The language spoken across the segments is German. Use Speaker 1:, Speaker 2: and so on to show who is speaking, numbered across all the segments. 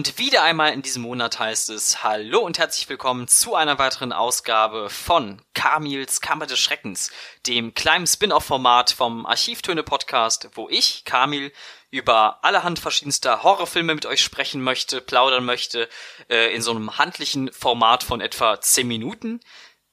Speaker 1: Und wieder einmal in diesem Monat heißt es Hallo und herzlich willkommen zu einer weiteren Ausgabe von Kamils Kammer des Schreckens, dem kleinen Spin-off-Format vom Archivtöne-Podcast, wo ich, Kamil, über allerhand verschiedenster Horrorfilme mit euch sprechen möchte, plaudern möchte, äh, in so einem handlichen Format von etwa 10 Minuten.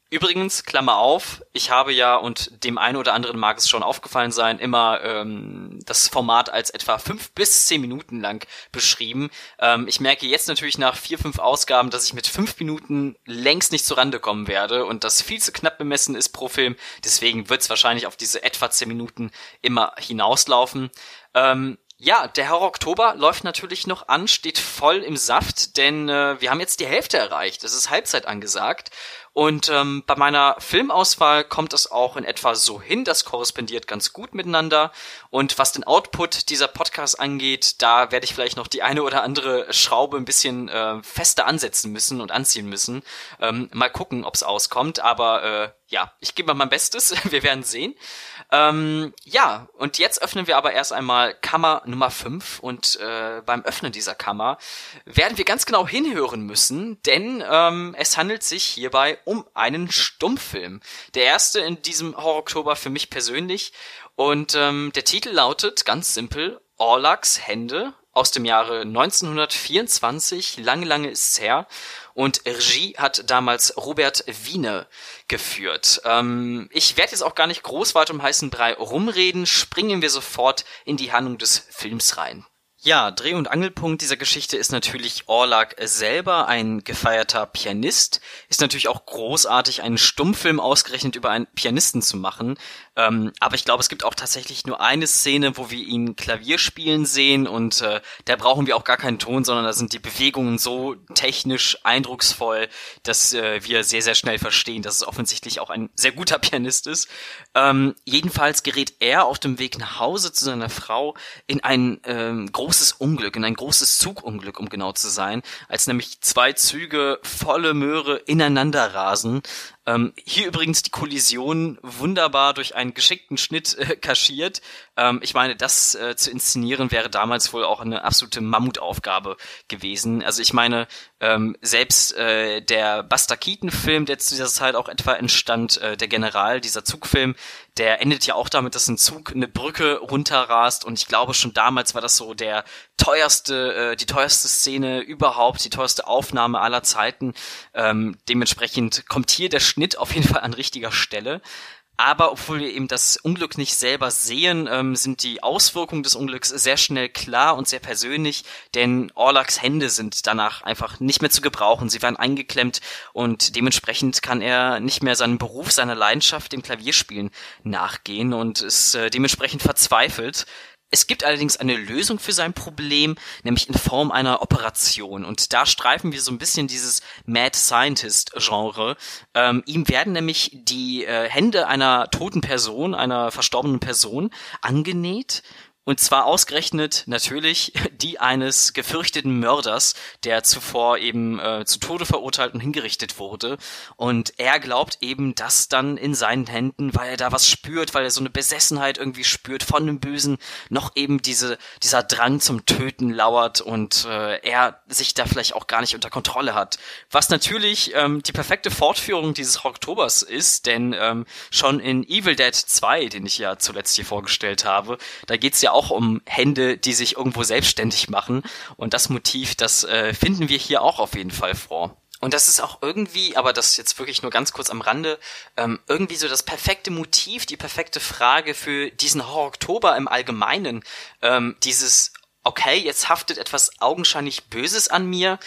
Speaker 1: Übrigens, Klammer auf, ich habe ja, und dem einen oder anderen mag es schon aufgefallen sein, immer ähm, das Format als etwa fünf bis zehn Minuten lang beschrieben. Ähm, ich merke jetzt natürlich nach vier, fünf Ausgaben, dass ich mit fünf Minuten längst nicht zurande kommen werde und das viel zu knapp bemessen ist pro Film. Deswegen wird es wahrscheinlich auf diese etwa zehn Minuten immer hinauslaufen. Ähm, ja, der Horror Oktober läuft natürlich noch an, steht voll im Saft, denn äh, wir haben jetzt die Hälfte erreicht. Es ist Halbzeit angesagt. Und ähm, bei meiner Filmauswahl kommt es auch in etwa so hin. Das korrespondiert ganz gut miteinander. Und was den Output dieser Podcast angeht, da werde ich vielleicht noch die eine oder andere Schraube ein bisschen äh, fester ansetzen müssen und anziehen müssen. Ähm, mal gucken, ob es auskommt. Aber äh, ja, ich gebe mal mein Bestes. Wir werden sehen. Ähm, ja, und jetzt öffnen wir aber erst einmal Kammer Nummer 5 und äh, beim Öffnen dieser Kammer werden wir ganz genau hinhören müssen, denn ähm, es handelt sich hierbei um einen Stummfilm. Der erste in diesem Horror-Oktober für mich persönlich und ähm, der Titel lautet ganz simpel Orlax Hände aus dem Jahre 1924, lange, lange ist's her. Und Regie hat damals Robert Wiene geführt. Ähm, ich werde jetzt auch gar nicht groß weiter um heißen Brei rumreden, springen wir sofort in die Handlung des Films rein. Ja, Dreh- und Angelpunkt dieser Geschichte ist natürlich Orlak selber, ein gefeierter Pianist. Ist natürlich auch großartig, einen Stummfilm ausgerechnet über einen Pianisten zu machen. Ähm, aber ich glaube, es gibt auch tatsächlich nur eine Szene, wo wir ihn Klavier spielen sehen und äh, da brauchen wir auch gar keinen Ton, sondern da sind die Bewegungen so technisch eindrucksvoll, dass äh, wir sehr, sehr schnell verstehen, dass es offensichtlich auch ein sehr guter Pianist ist. Ähm, jedenfalls gerät er auf dem Weg nach Hause zu seiner Frau in ein ähm, großes Unglück, in ein großes Zugunglück, um genau zu sein, als nämlich zwei Züge volle Möhre ineinander rasen. Ähm, hier übrigens die Kollision wunderbar durch einen geschickten Schnitt äh, kaschiert. Ähm, ich meine, das äh, zu inszenieren wäre damals wohl auch eine absolute Mammutaufgabe gewesen. Also ich meine, ähm, selbst äh, der Buster Keaton-Film, der zu dieser Zeit auch etwa entstand, äh, der General, dieser Zugfilm, der endet ja auch damit, dass ein Zug eine Brücke runterrast und ich glaube schon damals war das so der teuerste, äh, die teuerste Szene überhaupt, die teuerste Aufnahme aller Zeiten. Ähm, dementsprechend kommt hier der Schnitt auf jeden Fall an richtiger Stelle. Aber obwohl wir eben das Unglück nicht selber sehen, ähm, sind die Auswirkungen des Unglücks sehr schnell klar und sehr persönlich, denn Orlaks Hände sind danach einfach nicht mehr zu gebrauchen. Sie werden eingeklemmt und dementsprechend kann er nicht mehr seinem Beruf, seiner Leidenschaft, dem Klavierspielen nachgehen und ist äh, dementsprechend verzweifelt. Es gibt allerdings eine Lösung für sein Problem, nämlich in Form einer Operation. Und da streifen wir so ein bisschen dieses Mad Scientist-Genre. Ähm, ihm werden nämlich die äh, Hände einer toten Person, einer verstorbenen Person, angenäht und zwar ausgerechnet natürlich die eines gefürchteten Mörders, der zuvor eben äh, zu Tode verurteilt und hingerichtet wurde. Und er glaubt eben, dass dann in seinen Händen, weil er da was spürt, weil er so eine Besessenheit irgendwie spürt von dem Bösen, noch eben diese, dieser Drang zum Töten lauert und äh, er sich da vielleicht auch gar nicht unter Kontrolle hat. Was natürlich ähm, die perfekte Fortführung dieses Oktobers ist, denn ähm, schon in Evil Dead 2, den ich ja zuletzt hier vorgestellt habe, da geht's ja auch um Hände, die sich irgendwo selbstständig machen. Und das Motiv, das äh, finden wir hier auch auf jeden Fall vor. Und das ist auch irgendwie, aber das jetzt wirklich nur ganz kurz am Rande, ähm, irgendwie so das perfekte Motiv, die perfekte Frage für diesen Horror-Oktober im Allgemeinen. Ähm, dieses, okay, jetzt haftet etwas augenscheinlich Böses an mir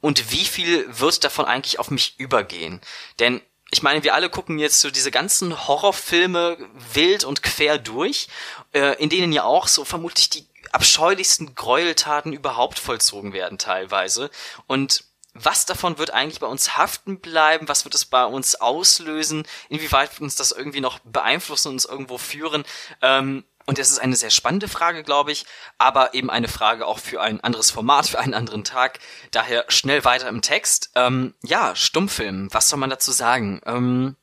Speaker 1: und wie viel wird davon eigentlich auf mich übergehen? Denn ich meine, wir alle gucken jetzt so diese ganzen Horrorfilme wild und quer durch, äh, in denen ja auch so vermutlich die abscheulichsten Gräueltaten überhaupt vollzogen werden teilweise. Und was davon wird eigentlich bei uns haften bleiben? Was wird es bei uns auslösen? Inwieweit wird uns das irgendwie noch beeinflussen und uns irgendwo führen? Ähm, und das ist eine sehr spannende Frage, glaube ich, aber eben eine Frage auch für ein anderes Format, für einen anderen Tag. Daher schnell weiter im Text. Ähm, ja, Stummfilm, was soll man dazu sagen? Ähm,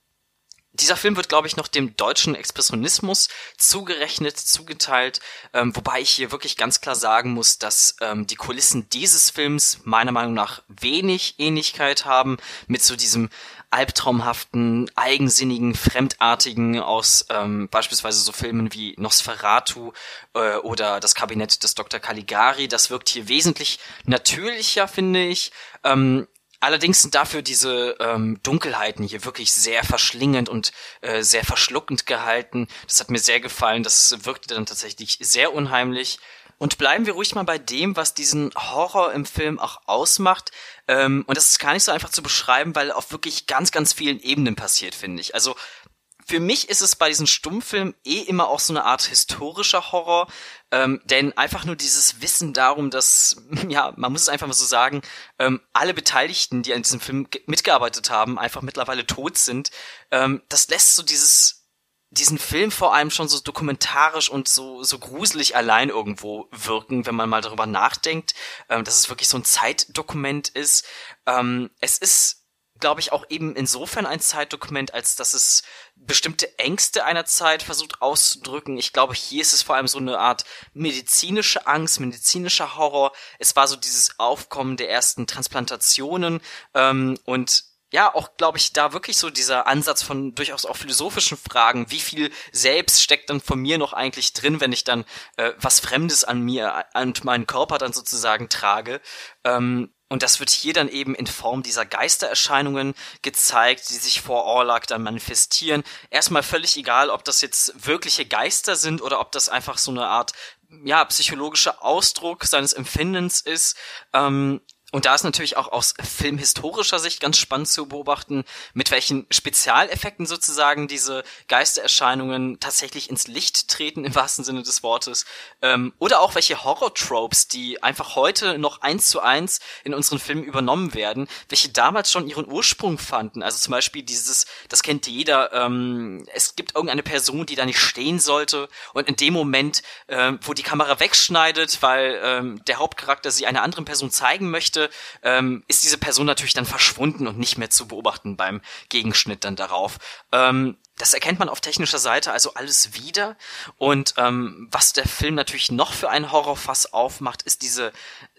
Speaker 1: dieser Film wird, glaube ich, noch dem deutschen Expressionismus zugerechnet, zugeteilt, ähm, wobei ich hier wirklich ganz klar sagen muss, dass ähm, die Kulissen dieses Films meiner Meinung nach wenig Ähnlichkeit haben mit so diesem albtraumhaften, eigensinnigen, fremdartigen aus ähm, beispielsweise so Filmen wie Nosferatu äh, oder das Kabinett des Dr. Caligari. Das wirkt hier wesentlich natürlicher, finde ich. Ähm, Allerdings sind dafür diese ähm, Dunkelheiten hier wirklich sehr verschlingend und äh, sehr verschluckend gehalten. Das hat mir sehr gefallen. Das wirkte dann tatsächlich sehr unheimlich. Und bleiben wir ruhig mal bei dem, was diesen Horror im Film auch ausmacht. Ähm, und das ist gar nicht so einfach zu beschreiben, weil auf wirklich ganz, ganz vielen Ebenen passiert, finde ich. Also für mich ist es bei diesen Stummfilmen eh immer auch so eine Art historischer Horror, ähm, denn einfach nur dieses Wissen darum, dass, ja, man muss es einfach mal so sagen, ähm, alle Beteiligten, die an diesem Film mitgearbeitet haben, einfach mittlerweile tot sind, ähm, das lässt so dieses diesen Film vor allem schon so dokumentarisch und so, so gruselig allein irgendwo wirken, wenn man mal darüber nachdenkt, ähm, dass es wirklich so ein Zeitdokument ist. Ähm, es ist glaube ich, auch eben insofern ein Zeitdokument, als dass es bestimmte Ängste einer Zeit versucht auszudrücken. Ich glaube, hier ist es vor allem so eine Art medizinische Angst, medizinischer Horror. Es war so dieses Aufkommen der ersten Transplantationen ähm, und ja, auch glaube ich, da wirklich so dieser Ansatz von durchaus auch philosophischen Fragen, wie viel selbst steckt dann von mir noch eigentlich drin, wenn ich dann äh, was Fremdes an mir, an meinen Körper dann sozusagen trage. Ähm, und das wird hier dann eben in Form dieser Geistererscheinungen gezeigt, die sich vor Orlak dann manifestieren. Erstmal völlig egal, ob das jetzt wirkliche Geister sind oder ob das einfach so eine Art ja, psychologischer Ausdruck seines Empfindens ist. Ähm, und da ist natürlich auch aus filmhistorischer Sicht ganz spannend zu beobachten, mit welchen Spezialeffekten sozusagen diese Geistererscheinungen tatsächlich ins Licht treten, im wahrsten Sinne des Wortes. Ähm, oder auch welche Horror-Tropes, die einfach heute noch eins zu eins in unseren Filmen übernommen werden, welche damals schon ihren Ursprung fanden. Also zum Beispiel dieses, das kennt jeder, ähm, es gibt irgendeine Person, die da nicht stehen sollte und in dem Moment, ähm, wo die Kamera wegschneidet, weil ähm, der Hauptcharakter sie einer anderen Person zeigen möchte, möchte, ähm, ist diese Person natürlich dann verschwunden und nicht mehr zu beobachten beim Gegenschnitt dann darauf. Ähm, das erkennt man auf technischer Seite also alles wieder. Und ähm, was der Film natürlich noch für einen Horrorfass aufmacht, ist diese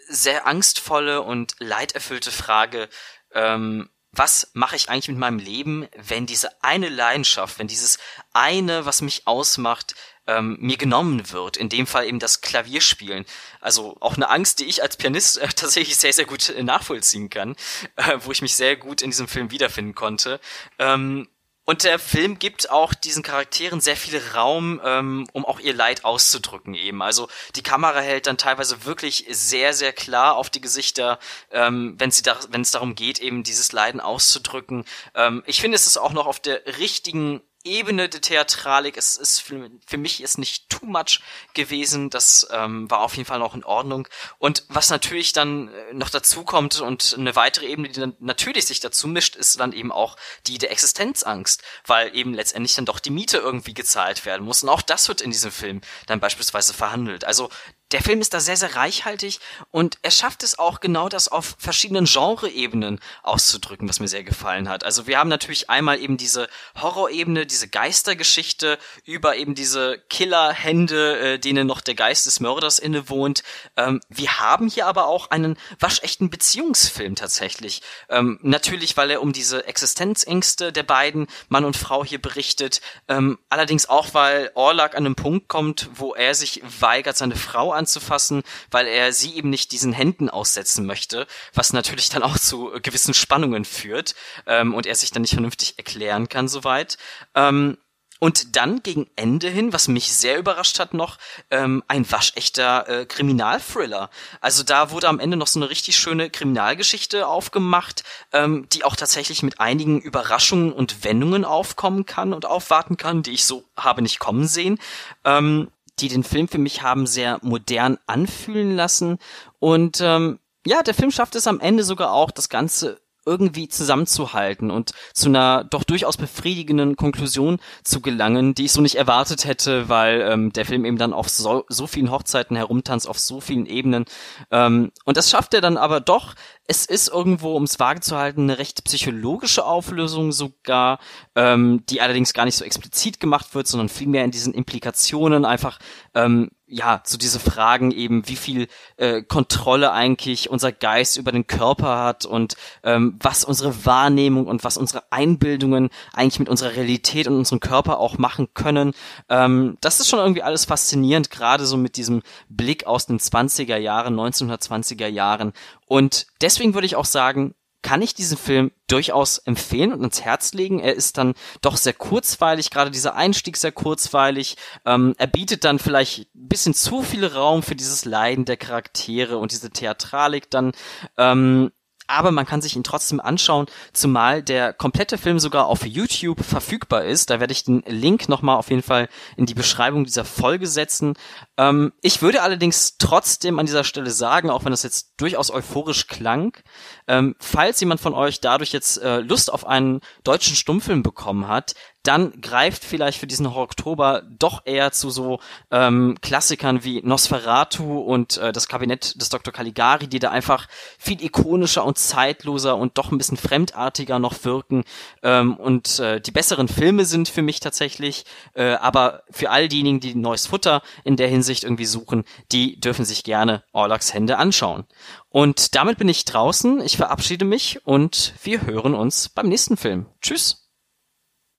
Speaker 1: sehr angstvolle und leiderfüllte Frage, ähm, was mache ich eigentlich mit meinem Leben, wenn diese eine Leidenschaft, wenn dieses eine, was mich ausmacht, ähm, mir genommen wird. In dem Fall eben das Klavierspielen. Also auch eine Angst, die ich als Pianist äh, tatsächlich sehr, sehr gut äh, nachvollziehen kann, äh, wo ich mich sehr gut in diesem Film wiederfinden konnte. Ähm, und der Film gibt auch diesen Charakteren sehr viel Raum, ähm, um auch ihr Leid auszudrücken eben. Also die Kamera hält dann teilweise wirklich sehr, sehr klar auf die Gesichter, ähm, wenn sie da, wenn es darum geht, eben dieses Leiden auszudrücken. Ähm, ich finde, es ist auch noch auf der richtigen Ebene der Theatralik. Es ist für, für mich ist nicht too much gewesen. Das ähm, war auf jeden Fall noch in Ordnung. Und was natürlich dann äh, noch dazu kommt und eine weitere Ebene, die dann natürlich sich dazu mischt, ist dann eben auch die der Existenzangst, weil eben letztendlich dann doch die Miete irgendwie gezahlt werden muss. Und auch das wird in diesem Film dann beispielsweise verhandelt. Also der Film ist da sehr, sehr reichhaltig und er schafft es auch genau das auf verschiedenen Genre-Ebenen auszudrücken, was mir sehr gefallen hat. Also wir haben natürlich einmal eben diese Horror-Ebene, diese Geistergeschichte über eben diese Killerhände, äh, denen noch der Geist des Mörders innewohnt. Ähm, wir haben hier aber auch einen waschechten Beziehungsfilm tatsächlich. Ähm, natürlich, weil er um diese Existenzängste der beiden Mann und Frau hier berichtet. Ähm, allerdings auch, weil Orlak an einem Punkt kommt, wo er sich weigert, seine Frau anzufassen, weil er sie eben nicht diesen Händen aussetzen möchte, was natürlich dann auch zu gewissen Spannungen führt ähm, und er sich dann nicht vernünftig erklären kann soweit. Ähm, und dann gegen Ende hin, was mich sehr überrascht hat noch, ähm, ein waschechter äh, Kriminalthriller. Also da wurde am Ende noch so eine richtig schöne Kriminalgeschichte aufgemacht, ähm, die auch tatsächlich mit einigen Überraschungen und Wendungen aufkommen kann und aufwarten kann, die ich so habe nicht kommen sehen. Ähm, die den Film für mich haben sehr modern anfühlen lassen. Und ähm, ja, der Film schafft es am Ende sogar auch, das Ganze irgendwie zusammenzuhalten und zu einer doch durchaus befriedigenden Konklusion zu gelangen, die ich so nicht erwartet hätte, weil ähm, der Film eben dann auf so, so vielen Hochzeiten herumtanzt, auf so vielen Ebenen. Ähm, und das schafft er dann aber doch. Es ist irgendwo, um es vage zu halten, eine recht psychologische Auflösung sogar, ähm, die allerdings gar nicht so explizit gemacht wird, sondern vielmehr in diesen Implikationen einfach ähm, ja, so diese Fragen eben, wie viel äh, Kontrolle eigentlich unser Geist über den Körper hat und ähm, was unsere Wahrnehmung und was unsere Einbildungen eigentlich mit unserer Realität und unserem Körper auch machen können. Ähm, das ist schon irgendwie alles faszinierend, gerade so mit diesem Blick aus den 20er Jahren, 1920er Jahren. Und deswegen würde ich auch sagen, kann ich diesen Film durchaus empfehlen und ins Herz legen. Er ist dann doch sehr kurzweilig, gerade dieser Einstieg sehr kurzweilig. Ähm, er bietet dann vielleicht ein bisschen zu viel Raum für dieses Leiden der Charaktere und diese Theatralik dann. Ähm, aber man kann sich ihn trotzdem anschauen, zumal der komplette Film sogar auf YouTube verfügbar ist. Da werde ich den Link nochmal auf jeden Fall in die Beschreibung dieser Folge setzen. Ähm, ich würde allerdings trotzdem an dieser Stelle sagen, auch wenn das jetzt durchaus euphorisch klang, ähm, falls jemand von euch dadurch jetzt äh, Lust auf einen deutschen Stummfilm bekommen hat, dann greift vielleicht für diesen Oktober doch eher zu so ähm, Klassikern wie Nosferatu und äh, das Kabinett des Dr. Caligari, die da einfach viel ikonischer und zeitloser und doch ein bisschen fremdartiger noch wirken ähm, und äh, die besseren Filme sind für mich tatsächlich, äh, aber für all diejenigen, die neues Futter in der Hinsicht irgendwie suchen, die dürfen sich gerne Orlaks Hände anschauen. Und damit bin ich draußen, ich verabschiede mich und wir hören uns beim nächsten Film. Tschüss!